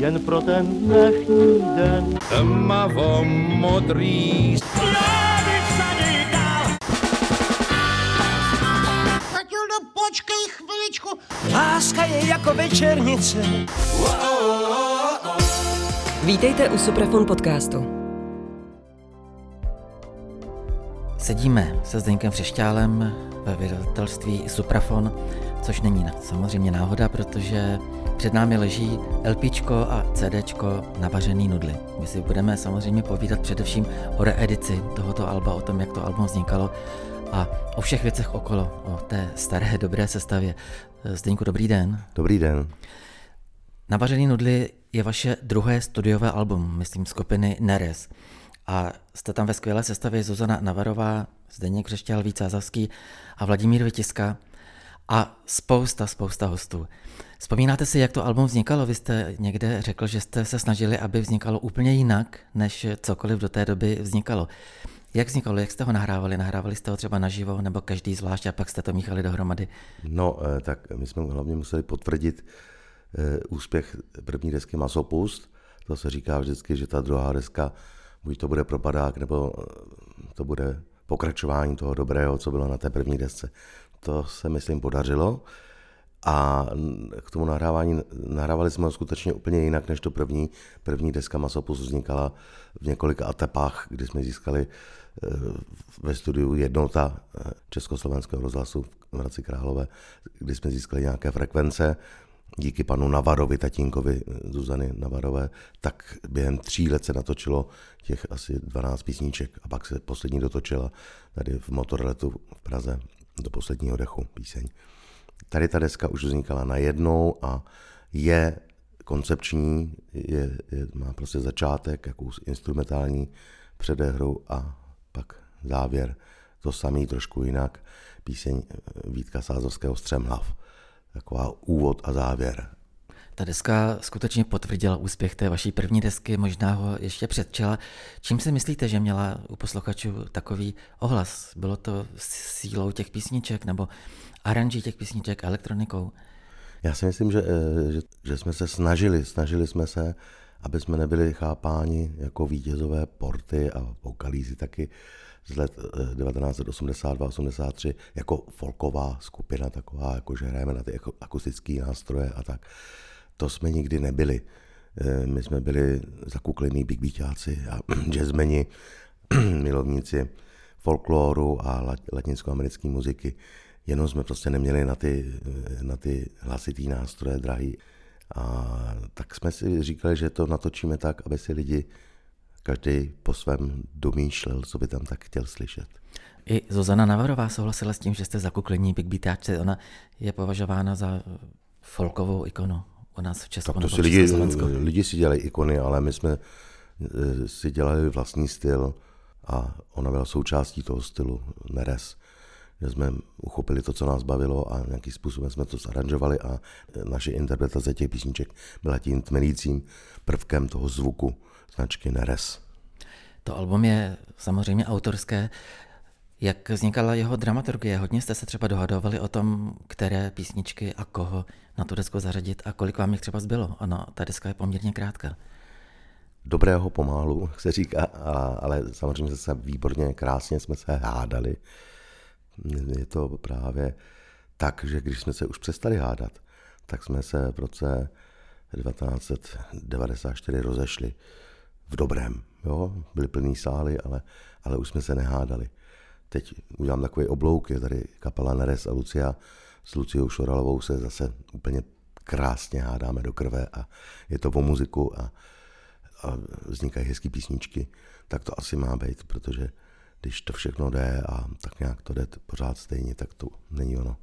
jen pro ten dnešní den. Tmavo modrý Matildo, počkej chviličku. Láska je jako večernice. Vítejte u Suprafon podcastu. Sedíme se Zdeňkem Přešťálem ve vydavatelství Suprafon, což není samozřejmě náhoda, protože před námi leží LPčko a CDčko Navařený nudly. My si budeme samozřejmě povídat především o reedici tohoto alba, o tom, jak to album vznikalo a o všech věcech okolo, o té staré dobré sestavě. Zdeňku, dobrý den. Dobrý den. Navařený nudly je vaše druhé studiové album, myslím, skupiny Neres. A jste tam ve skvělé sestavě Zuzana Navarová, Zdeněk Křešťál, Víc a Vladimír Vytiska a spousta, spousta hostů. Vzpomínáte si, jak to album vznikalo? Vy jste někde řekl, že jste se snažili, aby vznikalo úplně jinak, než cokoliv do té doby vznikalo. Jak vznikalo, jak jste ho nahrávali? Nahrávali jste ho třeba naživo, nebo každý zvlášť a pak jste to míchali dohromady? No, eh, tak my jsme hlavně museli potvrdit eh, úspěch první desky Masopust. To se říká vždycky, že ta druhá deska buď to bude propadák, nebo eh, to bude pokračování toho dobrého, co bylo na té první desce. To se, myslím, podařilo. A k tomu nahrávání, nahrávali jsme ho skutečně úplně jinak než to první. První deska Masopus vznikala v několika etapách, kdy jsme získali eh, ve studiu jednota eh, Československého rozhlasu v Hradci Králové, kdy jsme získali nějaké frekvence, díky panu Navarovi, tatínkovi Zuzany Navarové, tak během tří let se natočilo těch asi 12 písníček a pak se poslední dotočila tady v Motorletu v Praze do posledního dechu píseň. Tady ta deska už vznikala najednou a je koncepční, je, je, má prostě začátek, jakou instrumentální předehru a pak závěr. To samý trošku jinak, píseň Vítka Sázovského Střemhlav taková úvod a závěr. Ta deska skutečně potvrdila úspěch té vaší první desky, možná ho ještě předčila. Čím si myslíte, že měla u posluchačů takový ohlas? Bylo to sílou těch písniček nebo aranží těch písniček, elektronikou? Já si myslím, že, eh, že, že jsme se snažili, snažili jsme se, aby jsme nebyli chápáni jako vítězové porty a vokalízy taky z let 1982-83 eh, jako folková skupina taková, jako že hrajeme na ty akustické nástroje a tak. To jsme nikdy nebyli. Eh, my jsme byli zakuklení big beatáci a jazzmeni, milovníci folkloru a latinskoamerické muziky. Jenom jsme prostě neměli na ty, eh, na ty hlasitý nástroje drahý. A tak jsme si říkali, že to natočíme tak, aby si lidi každý po svém domýšlel, co by tam tak chtěl slyšet. I Zuzana Navarová souhlasila s tím, že jste zakuklení Big Beatáčce. Ona je považována za folkovou ikonu u nás v Česku. Tak to si lidi, lidi si dělají ikony, ale my jsme eh, si dělali vlastní styl a ona byla součástí toho stylu Neres že jsme uchopili to, co nás bavilo a nějakým způsobem jsme to zaranžovali a naše interpretace těch písniček byla tím tmelícím prvkem toho zvuku značky Neres. To album je samozřejmě autorské. Jak vznikala jeho dramaturgie? Hodně jste se třeba dohadovali o tom, které písničky a koho na tu desku zařadit a kolik vám jich třeba zbylo. Ano, ta deska je poměrně krátká. Dobrého pomálu, se říká, ale samozřejmě se výborně, krásně jsme se hádali. Je to právě tak, že když jsme se už přestali hádat, tak jsme se v roce 1994 rozešli v dobrém. Jo? Byly plný sály, ale, ale už jsme se nehádali. Teď udělám takový oblouk, je tady kapela Neres a Lucia. S Luciou Šoralovou se zase úplně krásně hádáme do krve a je to o muziku a, a vznikají hezké písničky. Tak to asi má být, protože když to všechno jde a tak nějak to jde pořád stejně, tak to není ono.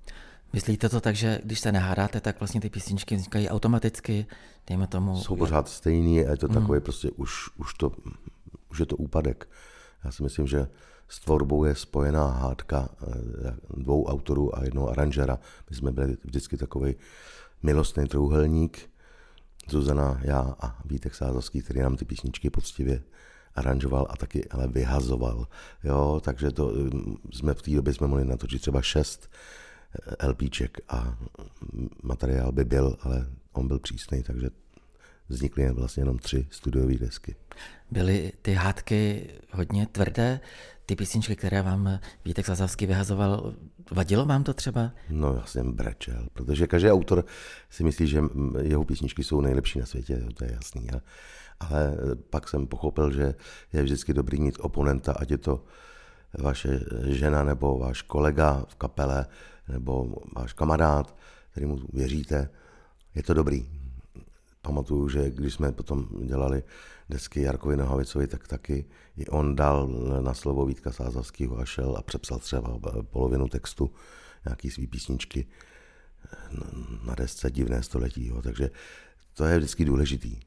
Myslíte to tak, že když se nehádáte, tak vlastně ty písničky vznikají automaticky, dejme tomu... Jsou pořád stejný a je to mm. takový prostě už, už, to, už je to úpadek. Já si myslím, že s tvorbou je spojená hádka eh, dvou autorů a jednoho aranžera. My jsme byli vždycky takový milostný trouhelník, Zuzana, já a Vítek Sázovský, který nám ty písničky poctivě aranžoval a taky ale vyhazoval. Jo, takže to, mm, jsme v té době jsme mohli natočit třeba šest LPček a materiál by byl, ale on byl přísný, takže vznikly vlastně jenom tři studiové desky. Byly ty hádky hodně tvrdé? Ty písničky, které vám Vítek Sazavský vyhazoval, vadilo vám to třeba? No já jsem brečel, protože každý autor si myslí, že jeho písničky jsou nejlepší na světě, to je jasný. Ale pak jsem pochopil, že je vždycky dobrý mít oponenta, ať je to vaše žena nebo váš kolega v kapele nebo váš kamarád, který mu věříte, je to dobrý. Pamatuju, že když jsme potom dělali desky Jarkovi Nohavicovi, tak taky i on dal na slovo Vítka Sázavského a šel a přepsal třeba polovinu textu nějaký svý písničky na desce Divné století. Jo. Takže to je vždycky důležitý.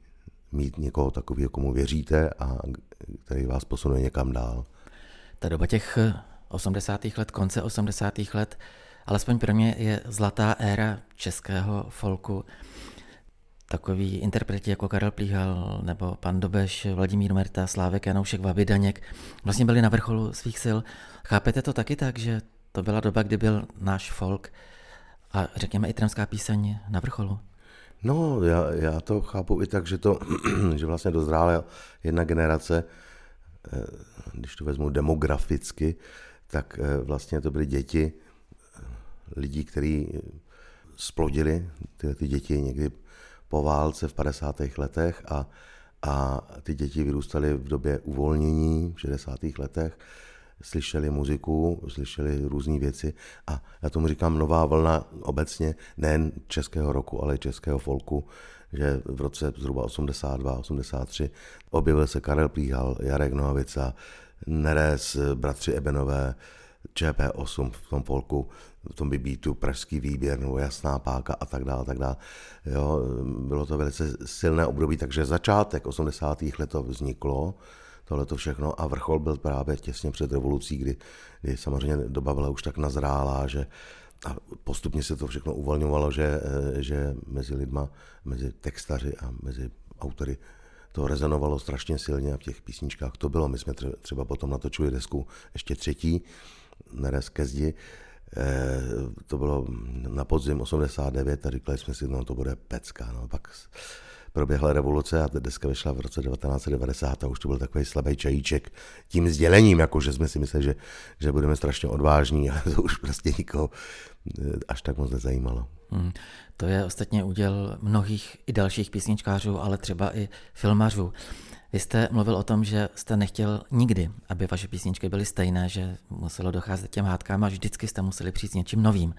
Mít někoho takového, komu věříte a který vás posune někam dál. Ta doba těch 80. let, konce 80. let, alespoň pro mě je zlatá éra českého folku takový interpreti jako Karel Plíhal nebo pan Dobeš, Vladimír Merta, Slávek Janoušek, Vaby Daněk vlastně byli na vrcholu svých sil. Chápete to taky tak, že to byla doba, kdy byl náš folk a řekněme i tramská píseň na vrcholu? No, já, já to chápu i tak, že to, že vlastně dozrála jedna generace, eh, když to vezmu demograficky, tak eh, vlastně to byly děti lidí, kteří splodili tyhle ty děti někdy po válce v 50. letech a, a ty děti vyrůstaly v době uvolnění v 60. letech, slyšeli muziku, slyšeli různé věci a já tomu říkám nová vlna obecně nejen českého roku, ale i českého folku, že v roce zhruba 82, 83 objevil se Karel Plíhal, Jarek Nohavica, Neres, bratři Ebenové, ČP8 v tom folku, v tom tu pražský výběr nebo jasná páka a tak dále, tak dále. Jo, bylo to velice silné období, takže začátek 80. let to vzniklo, tohle to všechno a vrchol byl právě těsně před revolucí, kdy, kdy samozřejmě doba byla už tak nazrálá, že a postupně se to všechno uvolňovalo, že, že mezi lidma, mezi textaři a mezi autory to rezonovalo strašně silně a v těch písničkách to bylo. My jsme třeba potom natočili desku ještě třetí, Neres ke zdi, Eh, to bylo na podzim 89 a říkali jsme si, no to bude pecka. No. Pak proběhla revoluce a deska vyšla v roce 1990 a už to byl takový slabý čajíček tím sdělením, jako že jsme si mysleli, že, že budeme strašně odvážní, ale to už prostě nikoho eh, až tak moc nezajímalo. Hmm. To je ostatně úděl mnohých i dalších písničkářů, ale třeba i filmařů. Vy jste mluvil o tom, že jste nechtěl nikdy, aby vaše písničky byly stejné, že muselo docházet těm hádkám a vždycky jste museli přijít s něčím novým.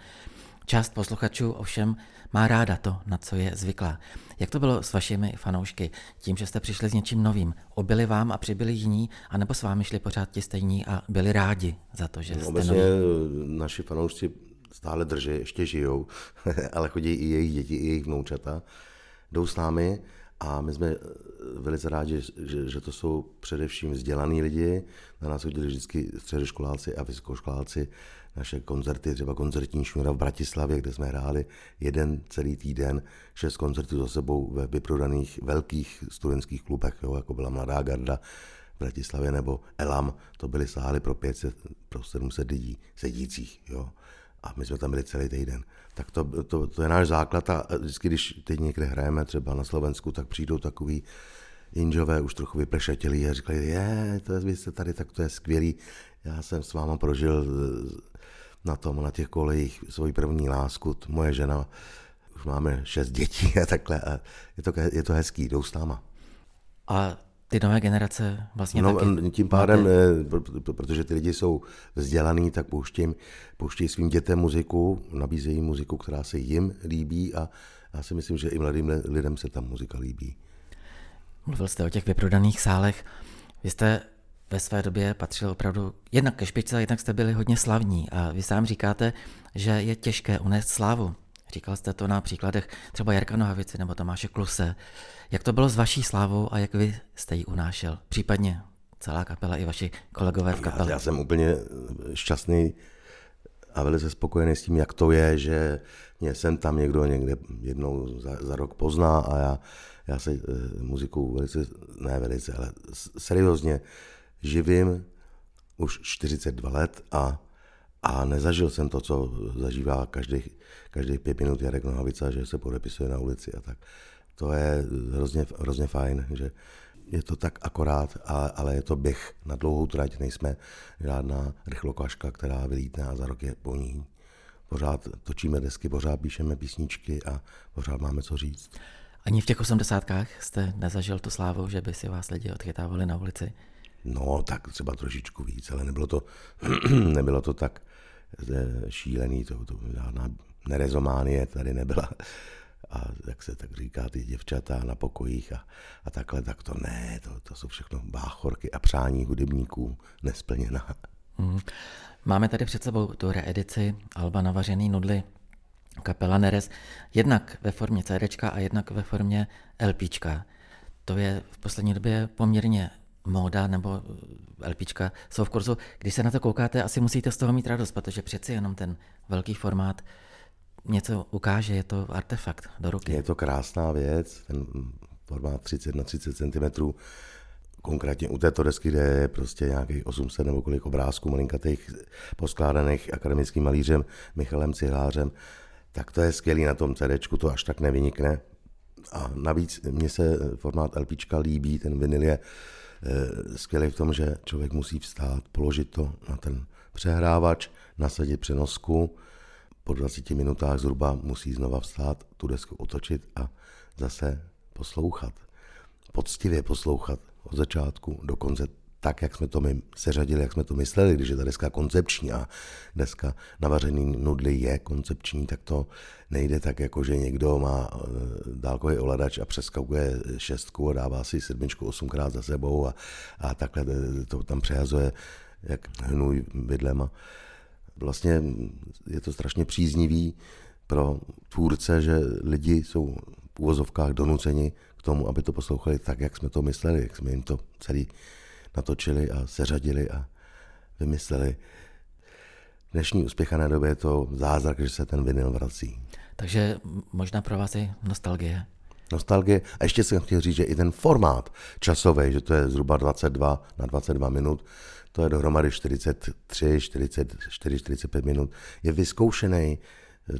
Část posluchačů ovšem má ráda to, na co je zvyklá. Jak to bylo s vašimi fanoušky? Tím, že jste přišli s něčím novým, obyli vám a přibyli jiní, anebo s vámi šli pořád ti stejní a byli rádi za to, že jste Obecně noví? naši fanoušci stále drží, ještě žijou, ale chodí i jejich děti, i jejich vnoučata, jdou s námi a my jsme eh, velice rádi, že, že to jsou především vzdělaní lidi. Na nás chodili vždycky středoškoláci a vysokoškoláci naše koncerty, třeba koncertní šňůra v Bratislavě, kde jsme hráli jeden celý týden, šest koncertů za sebou ve vyprodaných velkých studentských klubech, jo, jako byla Mladá garda v Bratislavě nebo Elam, to byly sály pro 500, pro 700 lidí sedících. Jo a my jsme tam byli celý týden. Tak to, to, to je náš základ a vždycky, když teď někde hrajeme, třeba na Slovensku, tak přijdou takový Inžové už trochu vyplešetělí a říkali, je, to je, vy jste tady, tak to je skvělý. Já jsem s váma prožil na tom, na těch kolejích svoji první lásku, moje žena, už máme šest dětí a takhle a je to, je to hezký, jdou s náma. A ty nové generace vlastně no, taky tím pádem, máte... protože ty lidi jsou vzdělaný, tak pouštím, pouští svým dětem muziku, nabízejí muziku, která se jim líbí a já si myslím, že i mladým lidem se tam muzika líbí. Mluvil jste o těch vyprodaných sálech. Vy jste ve své době patřil opravdu jednak ke špičce, jednak jste byli hodně slavní a vy sám říkáte, že je těžké unést slávu. Říkal jste to na příkladech třeba Jarka Nohavici nebo Tomáše Kluse. Jak to bylo s vaší slávou a jak vy jste ji unášel? Případně celá kapela i vaši kolegové v kapele. Já, já jsem úplně šťastný a velice spokojený s tím, jak to je, že mě sem tam někdo někde jednou za, za rok pozná a já, já se e, muzikou velice, ne velice, ale seriózně živím už 42 let a a nezažil jsem to, co zažívá každých, každých pět minut Jarek Nohavica, že se podepisuje na ulici a tak. to je hrozně, hrozně fajn, že je to tak akorát, ale, ale je to běh na dlouhou trať, nejsme žádná rychlokaška, která vylítne a za rok je po ní. Pořád točíme desky, pořád píšeme písničky a pořád máme co říct. Ani v těch osmdesátkách jste nezažil tu slávu, že by si vás lidi odchytávali na ulici? No, tak třeba trošičku víc, ale nebylo to, nebylo to tak šílený, to, to žádná nerezománie tady nebyla. A jak se tak říká, ty děvčata na pokojích a, a takhle, tak to ne, to, to jsou všechno báchorky a přání hudebníků nesplněná. Hmm. Máme tady před sebou tu reedici Alba Navařený nudly kapela Neres, jednak ve formě CD a jednak ve formě LP. To je v poslední době poměrně móda nebo LPčka jsou v kurzu. Když se na to koukáte, asi musíte z toho mít radost, protože přeci jenom ten velký formát něco ukáže, je to artefakt do ruky. Je to krásná věc, ten formát 30 na 30 cm, konkrétně u této desky, kde je prostě nějakých 800 nebo kolik obrázků malinkatých poskládaných akademickým malířem Michalem Cihlářem, tak to je skvělý na tom CD, to až tak nevynikne. A navíc mně se formát LPčka líbí, ten vinyl je skvělý v tom, že člověk musí vstát, položit to na ten přehrávač, nasadit přenosku, po 20 minutách zhruba musí znova vstát, tu desku otočit a zase poslouchat. Poctivě poslouchat od začátku do konce tak, jak jsme to my seřadili, jak jsme to mysleli, když je ta deska koncepční a deska navařený nudly je koncepční, tak to nejde tak, jako že někdo má eh, dálkový oladač a přeskakuje šestku a dává si sedmičku osmkrát za sebou a, a takhle to tam přehazuje jak hnůj bydlema. Vlastně je to strašně příznivý pro tvůrce, že lidi jsou v úvozovkách donuceni k tomu, aby to poslouchali tak, jak jsme to mysleli, jak jsme jim to celý natočili a seřadili a vymysleli. V dnešní uspěchané době je to zázrak, že se ten vinyl vrací. Takže možná pro vás je nostalgie. Nostalgie. A ještě jsem chtěl říct, že i ten formát časový, že to je zhruba 22 na 22 minut, to je dohromady 43, 44, 45 minut, je vyzkoušený,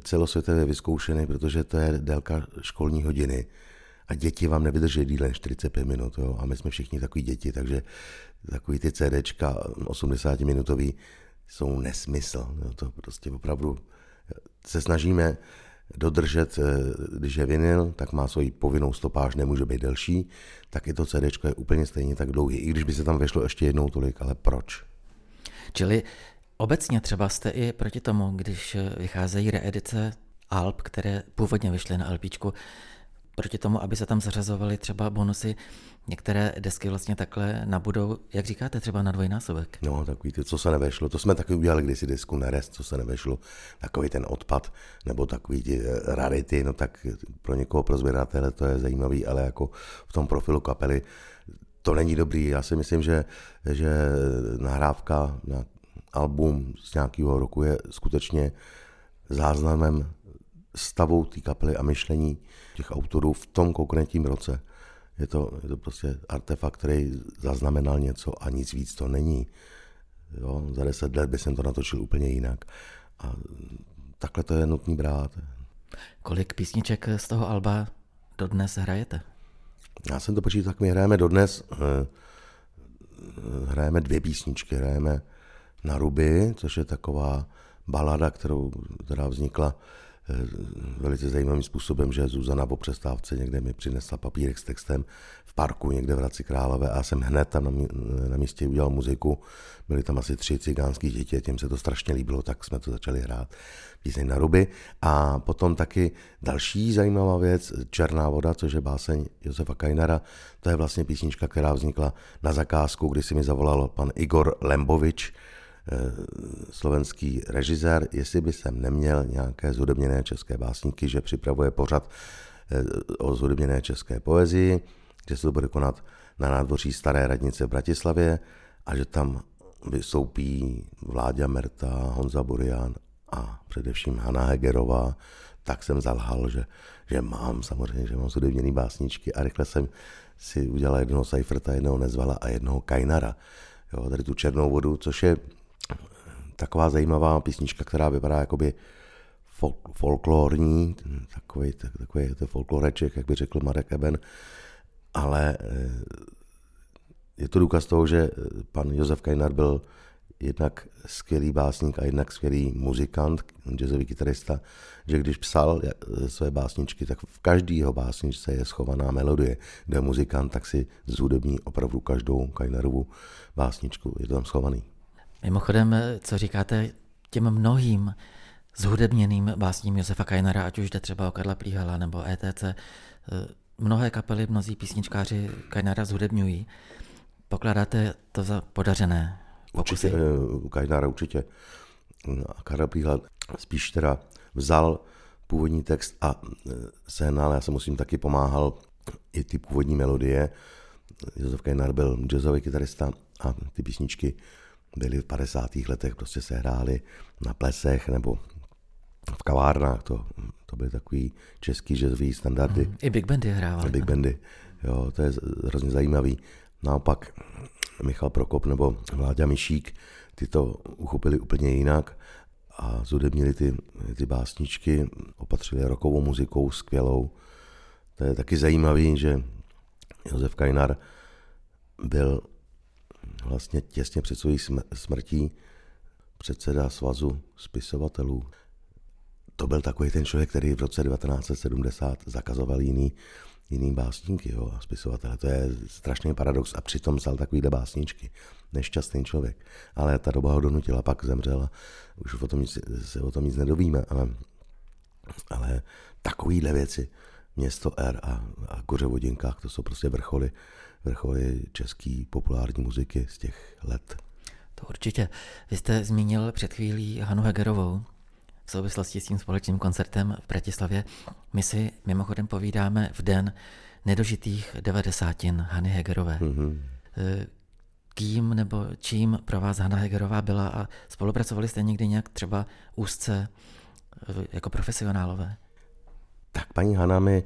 celosvětově vyzkoušený, protože to je délka školní hodiny a děti vám nevydrží díle než 45 minut. Jo? A my jsme všichni takový děti, takže takový ty CDčka 80 minutový jsou nesmysl. Jo? To prostě opravdu se snažíme dodržet, eh, když je vinyl, tak má svoji povinnou stopáž, nemůže být delší, tak i to CD je úplně stejně tak dlouhý, i když by se tam vešlo ještě jednou tolik, ale proč? Čili obecně třeba jste i proti tomu, když vycházejí reedice Alp, které původně vyšly na LPčku, proti tomu, aby se tam zařazovaly třeba bonusy, některé desky vlastně takhle nabudou, jak říkáte, třeba na dvojnásobek. No, takový ty, co se nevešlo, to jsme taky udělali kdysi disku Nerest, co se nevešlo, takový ten odpad, nebo takový ty eh, rarity, no tak pro někoho, pro sběratele to je zajímavý, ale jako v tom profilu kapely to není dobrý. Já si myslím, že, že nahrávka na album z nějakého roku je skutečně záznamem stavu té kapely a myšlení těch autorů v tom konkrétním roce. Je to, je to prostě artefakt, který zaznamenal něco a nic víc to není. Jo, za deset let by jsem to natočil úplně jinak. A takhle to je nutný brát. Kolik písniček z toho alba dodnes hrajete? Já jsem to počítal, tak my hrajeme dodnes, eh, hrajeme dvě písničky, hrajeme na Ruby, což je taková balada, kterou, která vznikla Eh, velice zajímavým způsobem, že Zuzana po přestávce někde mi přinesla papírek s textem v parku někde v Hradci Králové a jsem hned tam na místě udělal muziku. Byly tam asi tři cigánský děti, těm se to strašně líbilo, tak jsme to začali hrát píseň na ruby. A potom taky další zajímavá věc, Černá voda, což je báseň Josefa Kajnera, to je vlastně písnička, která vznikla na zakázku, kdy si mi zavolal pan Igor Lembovič, slovenský režisér, jestli by sem neměl nějaké zhudebněné české básníky, že připravuje pořad eh, o zhudebněné české poezii, že se to bude konat na nádvoří Staré radnice v Bratislavě a že tam vystoupí Vláďa Merta, Honza Burian a především Hanna Hegerová, tak jsem zalhal, že, že mám samozřejmě, že mám zhudebněný básničky a rychle jsem si udělal jednoho Seiferta, jednoho Nezvala a jednoho Kajnara. Jo, tady tu černou vodu, což je taková zajímavá písnička, která vypadá jakoby fol- folklorní, takový, takový to folkloreček, jak by řekl Marek Eben, ale eh, je to důkaz toho, že pan Josef Kajnar byl jednak skvělý básník a jednak skvělý muzikant, jazzový kytarista, že když psal své básničky, tak v každý jeho básničce je schovaná melodie. Kde je muzikant, tak si zhudební opravdu každou Kajnarovu básničku. Je to tam schovaný. Mimochodem, co říkáte těm mnohým zhudebněným básním Josefa Kajnara, ať už jde třeba o Karla Plíhala nebo ETC, mnohé kapely, mnozí písničkáři Kajnara zhudebňují. Pokládáte to za podařené? Pokusy? Určitě, u Kajnara určitě. A Karel Plíhal spíš teda vzal původní text a sehnal, já se musím taky pomáhal i ty původní melodie. Josef Kajnar byl jazzový kytarista a ty písničky byly v 50. letech, prostě se hrály na plesech nebo v kavárnách, to, to byly takový český jazzový standardy. Mm, I big bandy hrávali. Big bandy, jo, to je hrozně zajímavý. Naopak Michal Prokop nebo Vláďa Mišík, ty to uchopili úplně jinak a zudebnili ty, ty básničky, opatřili rokovou muzikou skvělou. To je taky zajímavý, že Josef Kajnar byl vlastně těsně před svojí smrtí předseda svazu spisovatelů. To byl takový ten člověk, který v roce 1970 zakazoval jiný, jiný básníky jo, a spisovatele. To je strašný paradox a přitom psal takovýhle básničky. Nešťastný člověk. Ale ta doba ho donutila, pak zemřel a už o tom nic, se o tom nic nedovíme, ale, ale takovýhle věci, Město R a, a Goře Vodinkách, to jsou prostě vrcholy, vrcholy české populární muziky z těch let. To určitě. Vy jste zmínil před chvílí Hanu Hegerovou v souvislosti s tím společným koncertem v Bratislavě. My si mimochodem povídáme v den nedožitých devadesátin Hany Hegerové. Mm-hmm. Kým nebo čím pro vás Hanna Hegerová byla a spolupracovali jste někdy nějak třeba úzce eh, jako profesionálové? Tak paní Hana mi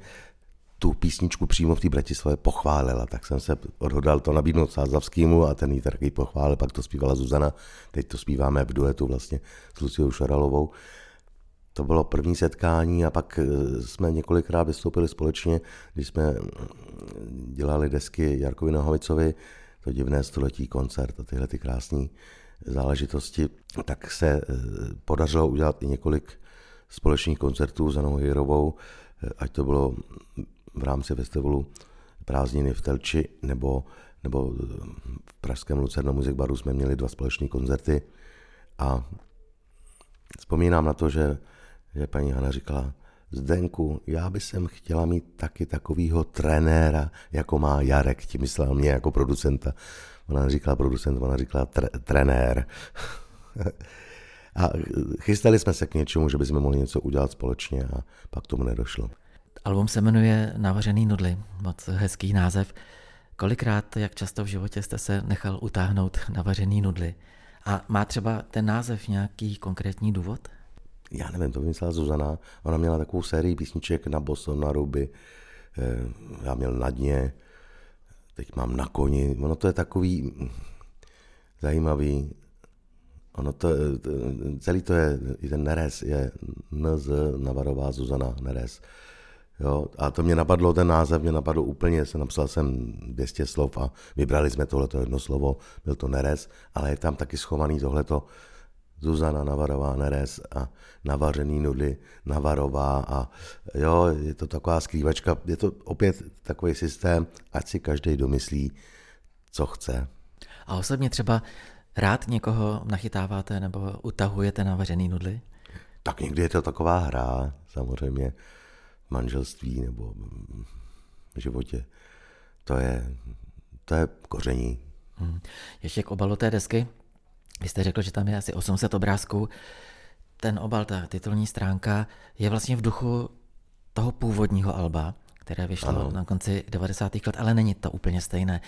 tu písničku přímo v té Bratislavě pochválila, tak jsem se odhodal to nabídnout Sázavskýmu a ten jí taky pochválil, pak to zpívala Zuzana, teď to zpíváme v duetu vlastně s Luciou Šaralovou. To bylo první setkání a pak eh, jsme několikrát vystoupili společně, když jsme mm, dělali desky Jarkovi Nohavicovi, to divné století koncert a tyhle ty krásné záležitosti, tak se eh, podařilo udělat i několik společných koncertů za Anou Jirovou, eh, ať to bylo v rámci festivalu Prázdniny v Telči nebo, nebo v Pražském Lucerno Music Baru jsme měli dva společné koncerty a vzpomínám na to, že, že paní Hana říkala, Zdenku, já bych sem chtěla mít taky takovýho trenéra, jako má Jarek, tím myslel mě jako producenta. Ona neříkala producent, ona říkala tre, trenér. a chystali jsme se k něčemu, že bychom mohli něco udělat společně a pak tomu nedošlo. Album se jmenuje Navařený nudly, moc hezký název. Kolikrát, jak často v životě jste se nechal utáhnout navařený nudly? A má třeba ten název nějaký konkrétní důvod? Já nevím, to vymyslela Zuzana. Ona měla takovou sérii písniček na boso, na ruby. Eh, já měl na dně, teď mám na koni. Ono to je takový zajímavý. Ono to, celý to je, i ten Neres je NZ Navarová Zuzana Neres. Jo, a to mě napadlo, ten název mě napadl úplně, jsem napsal jsem 200 slov a vybrali jsme tohleto jedno slovo, byl to Neres, ale je tam taky schovaný tohleto Zuzana Navarová Neres a navařený nudly Navarová a jo, je to taková skrývačka, je to opět takový systém, ať si každý domyslí, co chce. A osobně třeba rád někoho nachytáváte nebo utahujete na vařený nudly? Tak někdy je to taková hra, samozřejmě manželství nebo v životě. To je, to je koření. Hmm. Ještě k obalu té desky. Vy jste řekl, že tam je asi 800 obrázků. Ten obal, ta titulní stránka, je vlastně v duchu toho původního alba, které vyšlo ano. na konci 90. let, ale není to úplně stejné.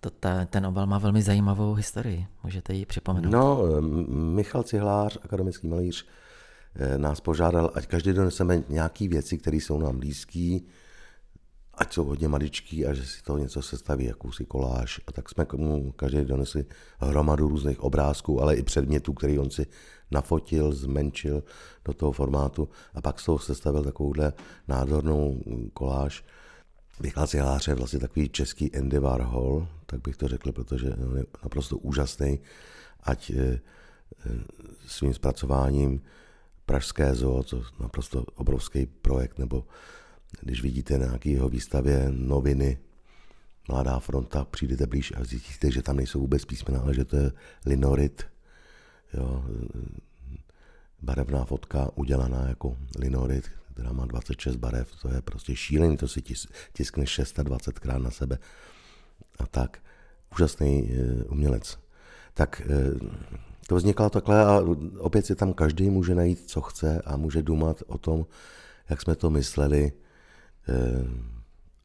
To, ta, ten obal má velmi zajímavou historii. Můžete ji připomenout? No, Michal Cihlář, akademický malíř, nás požádal, ať každý doneseme nějaké věci, které jsou nám blízké ať jsou hodně maličký a že si to něco sestaví, jakousi koláž. A tak jsme k mu každý donesli hromadu různých obrázků, ale i předmětů, který on si nafotil, zmenšil do toho formátu a pak toho sestavil takovouhle nádhernou koláž. Cihlář je vlastně takový český Andy Warhol, tak bych to řekl, protože on je naprosto úžasný, ať eh, eh, svým zpracováním Pražské zoo, co je naprosto obrovský projekt, nebo když vidíte na nějaký jeho výstavě noviny, Mladá fronta, přijdete blíž a zjistíte, že tam nejsou vůbec písmena, ale že to je linorit, jo, barevná fotka udělaná jako linorit, která má 26 barev, to je prostě šílený, to si tis, tiskne 620krát na sebe. A tak, úžasný e, umělec. Tak e, to vzniklo takhle a opět si tam každý může najít, co chce a může důmat o tom, jak jsme to mysleli. E,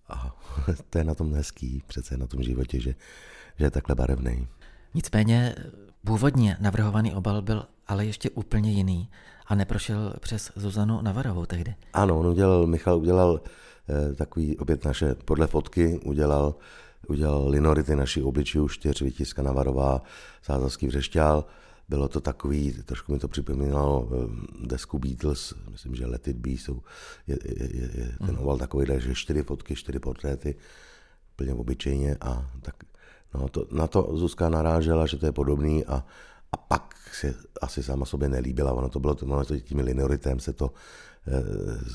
a to je na tom hezký, přece na tom životě, že, že je takhle barevný. Nicméně původně navrhovaný obal byl ale ještě úplně jiný a neprošel přes Zuzanu Navarovou tehdy. Ano, on udělal, Michal udělal eh, takový, opět naše, podle fotky udělal, udělal linority naší obličejů, čtyř vytiska Navarová, Sázavský vřešťál, bylo to takový, trošku mi to připomínalo eh, desku Beatles, myslím, že Let It Be jsou, je, je, je, je ten oval takový, že čtyři fotky, čtyři portréty, plně obyčejně a tak no, to, na to Zuzka narážela, že to je podobný a, a pak si asi sama sobě nelíbila, ono to bylo, ono to tím linoritem se to e,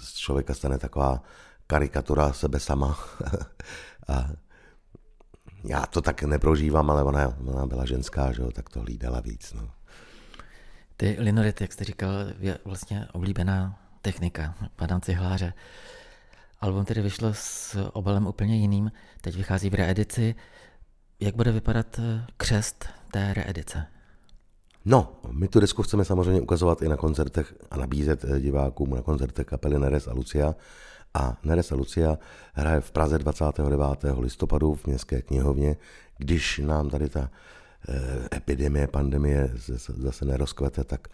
z člověka stane taková karikatura sebe sama a já to tak neprožívám, ale ona, ona byla ženská, že jo, tak to hlídala víc. No. Ty linority, jak jste říkal, je vlastně oblíbená technika Padam Cihláře. Album tedy vyšlo s obalem úplně jiným, teď vychází v reedici. Jak bude vypadat eh, křest té reedice? No, my tu desku chceme samozřejmě ukazovat i na koncertech a nabízet eh, divákům na koncertech kapely Neres a Lucia. A Neres a Lucia hraje v Praze 29. listopadu v Městské knihovně, když nám tady ta epidemie, pandemie zase nerozkvete, tak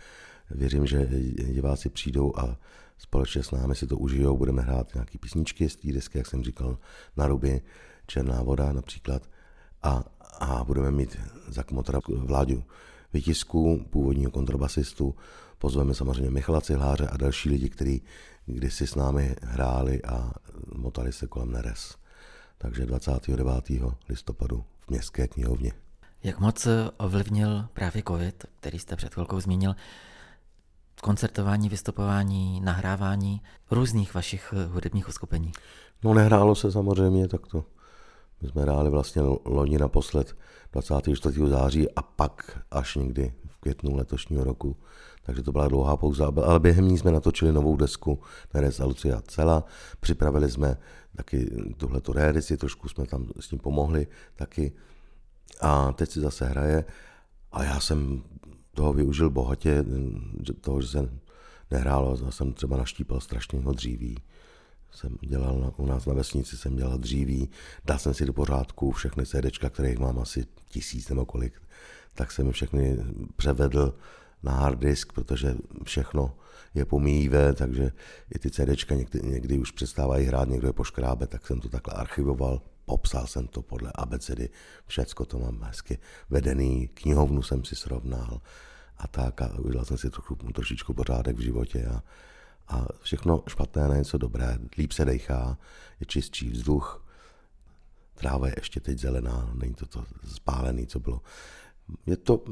věřím, že diváci přijdou a společně s námi si to užijou. Budeme hrát nějaké písničky z té desky, jak jsem říkal, na ruby, Černá voda například. A, a budeme mít za kmotra vládu vytisku, původního kontrabasistu. Pozveme samozřejmě Michala Cihláře a další lidi, kteří kdysi s námi hráli a motali se kolem Neres. Takže 29. listopadu v Městské knihovně. Jak moc ovlivnil právě COVID, který jste před chvilkou zmínil, koncertování, vystupování, nahrávání různých vašich hudebních uskupení? No nehrálo se samozřejmě, tak to my jsme hráli vlastně loni naposled 24. září a pak až někdy v květnu letošního roku. Takže to byla dlouhá pauza, ale během ní jsme natočili novou desku Neres Lucia Cela. Připravili jsme taky tuhleto reedici, trošku jsme tam s tím pomohli taky a teď si zase hraje. A já jsem toho využil bohatě, toho, že se nehrálo, já jsem třeba naštípal strašného dříví. Jsem dělal na, u nás na vesnici, jsem dělal dříví, dal jsem si do pořádku všechny CDčka, kterých mám asi tisíc nebo kolik, tak jsem je všechny převedl na hard disk, protože všechno je pomíjivé, takže i ty CDčka někdy, někdy už přestávají hrát, někdo je poškrábe, tak jsem to takhle archivoval, popsal jsem to podle abecedy, všecko to mám hezky vedený, knihovnu jsem si srovnal a tak a udělal jsem si trochu, trošičku pořádek v životě a, a všechno špatné na něco dobré, líp se dechá, je čistší vzduch, tráva je ještě teď zelená, není to to spálený, co bylo. Je to,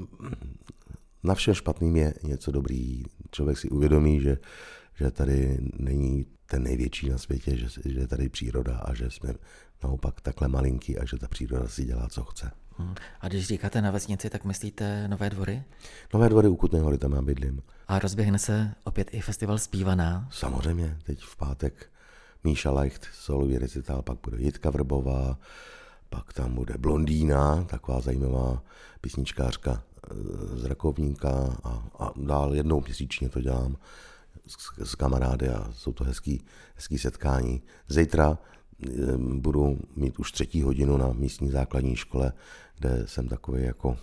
na všem špatným je něco dobrý. Člověk si uvědomí, že, že tady není ten největší na světě, že, že je tady příroda a že jsme naopak takhle malinký a že ta příroda si dělá, co chce. Hmm. A když říkáte na vesnici, tak myslíte Nové dvory? Nové dvory u Kutné hory, tam já bydlím. A rozběhne se opět i festival Zpívaná? Samozřejmě, teď v pátek Míša Leicht, solový recitál, pak bude Jitka Vrbová, pak tam bude Blondýna, taková zajímavá písničkářka eh, z Rakovníka a, a dál jednou měsíčně to dělám s, s kamarády a jsou to hezký, hezký setkání. Zítra budu mít už třetí hodinu na místní základní škole, kde jsem takový jako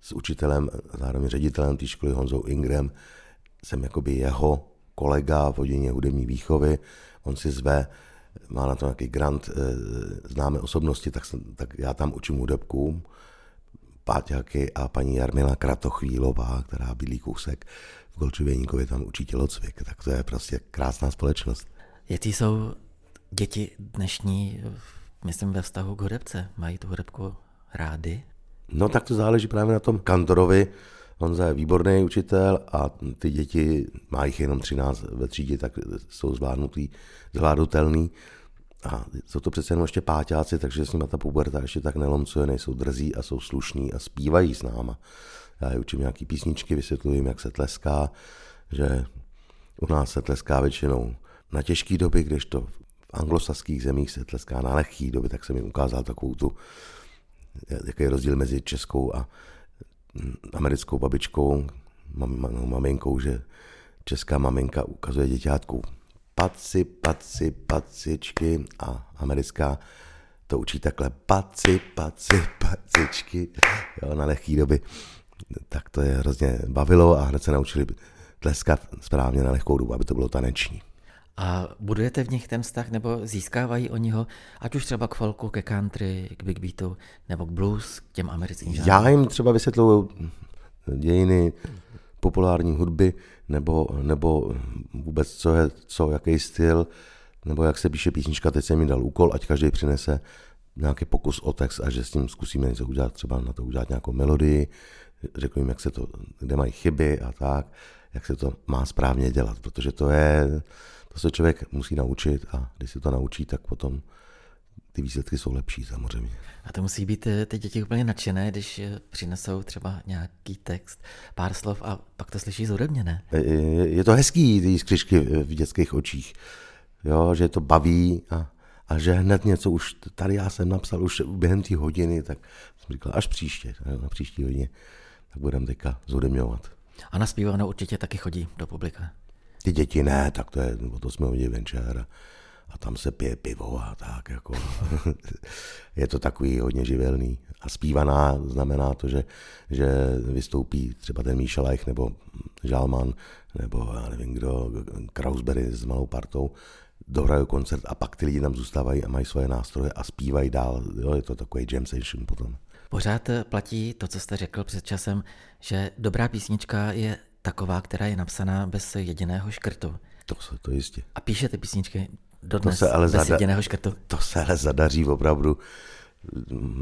s učitelem, zároveň ředitelem té školy Honzou Ingrem, jsem jakoby jeho kolega v hodině hudební výchovy. On si zve má na to nějaký grant, eh, známe osobnosti, tak, jsem, tak já tam učím hudebkům, Páťáky a paní Jarmila Kratochvílová, která bydlí kousek v Golčověníkově, tam učí tělocvik. Tak to je prostě krásná společnost. Jaký jsou děti dnešní, myslím, ve vztahu k hudebce? Mají tu hudebku rády? No tak to záleží právě na tom kantorovi. Honza je výborný učitel a ty děti, má jich jenom 13 ve třídě, tak jsou zvládnutý, zvládnutelný. A jsou to přece jenom ještě páťáci, takže s nimi ta puberta ještě tak nelomcuje, nejsou drzí a jsou slušní a zpívají s náma. Já je učím nějaký písničky, vysvětluji jim, jak se tleská, že u nás se tleská většinou na těžké doby, když to v anglosaských zemích se tleská na lehké doby, tak jsem jim ukázal takovou tu, jaký je rozdíl mezi českou a americkou babičkou, mam, maminkou, že česká maminka ukazuje děťátku paci, paci, pacičky a americká to učí takhle paci, paci, pacičky jo, na lehký doby. Tak to je hrozně bavilo a hned se naučili tleskat správně na lehkou dobu, aby to bylo taneční. A budujete v nich ten vztah, nebo získávají oni ho, ať už třeba k folku, ke country, k big beatu, nebo k blues, k těm americkým žánrům? Já jim třeba vysvětluju dějiny populární hudby, nebo, nebo vůbec co je, co, jaký styl, nebo jak se píše písnička, teď jsem mi dal úkol, ať každý přinese nějaký pokus o text a že s tím zkusíme něco udělat, třeba na to udělat nějakou melodii, řeknu jim, jak se to, kde mají chyby a tak, jak se to má správně dělat, protože to je, to se člověk musí naučit a když se to naučí, tak potom ty výsledky jsou lepší samozřejmě. A to musí být eh, ty děti úplně nadšené, když eh, přinesou třeba nějaký text, pár slov a pak to slyší zhudebně, ne? Je, to hezký, ty skřičky v dětských očích, jo, že to baví a, a že hned něco už, tady já jsem napsal už během té hodiny, tak jsem říkal, až příště, na příští hodině, tak budeme teďka zhudebňovat. A na zpívanou určitě taky chodí do publika. Ty děti ne, tak to je, to jsme hodili venčer a tam se pije pivo a tak jako. je to takový hodně živelný. A zpívaná znamená to, že, že vystoupí třeba ten Míša Lech nebo Žalman nebo já nevím kdo, Krausberry s malou partou, dohrajou koncert a pak ty lidi tam zůstávají a mají svoje nástroje a zpívají dál. Jo, je to takový jam session potom. Pořád platí to, co jste řekl před časem, že dobrá písnička je taková, která je napsaná bez jediného škrtu. To se to jistě. A píšete písničky dodnes to se ale bez zada- jediného škrtu. To se ale zadaří opravdu.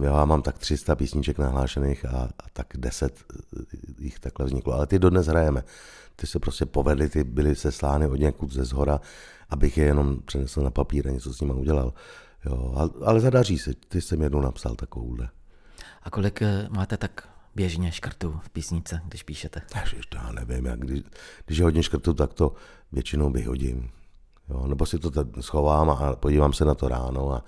Já mám tak 300 písniček nahlášených a, a tak 10 jich takhle vzniklo. Ale ty dodnes hrajeme. Ty se prostě povedly, ty byly seslány od někud ze zhora, abych je jenom přenesl na papír a něco s nimi udělal. Jo, ale, ale zadaří se. Ty jsem jednou napsal takovouhle. A kolik eh, máte tak běžně škrtů v písnice, když píšete? Ježiš, to já nevím, jak když, když je hodně škrtů, tak to většinou vyhodím. Jo, nebo si to schovám a podívám se na to ráno a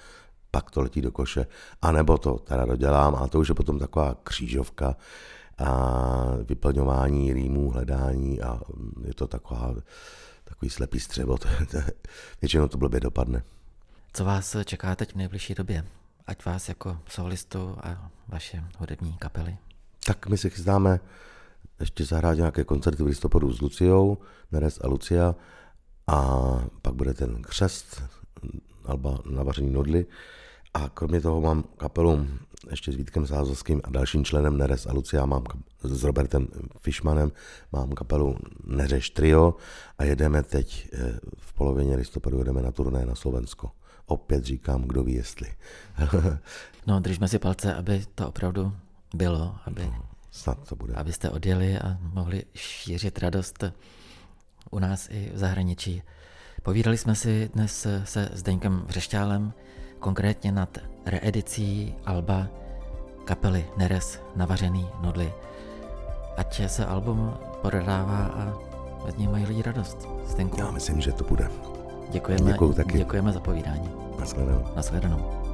pak to letí do koše. A nebo to teda dodělám a to už je potom taková křížovka a vyplňování rýmů, hledání a je to taková, takový slepý střevo. Většinou to blbě dopadne. Co vás čeká teď v nejbližší době? Ať vás jako solistu a vaše hudební kapely. Tak my si chystáme ještě zahrát nějaké koncerty v listopadu s Luciou, Neres a Lucia a pak bude ten křest Alba Navaření Nodly a kromě toho mám kapelu ještě s Vítkem Sázovským a dalším členem Neres a Lucia mám s Robertem Fishmanem mám kapelu Neřeš Trio a jedeme teď eh, v polovině listopadu jedeme na turné na Slovensko. Opět říkám, kdo ví jestli. no, držme si palce, aby to opravdu bylo, aby, no, snad to bude. abyste odjeli a mohli šířit radost u nás i v zahraničí. Povídali jsme si dnes se Zdeňkem Vřešťálem, konkrétně nad reedicí Alba kapely Neres Navařený Nudly. Ať se album prodává a z něj mají lidi radost. Zdenku. Já myslím, že to bude. Děkujeme, Děkuju taky. děkujeme za povídání. Naschledanou. Naschledanou.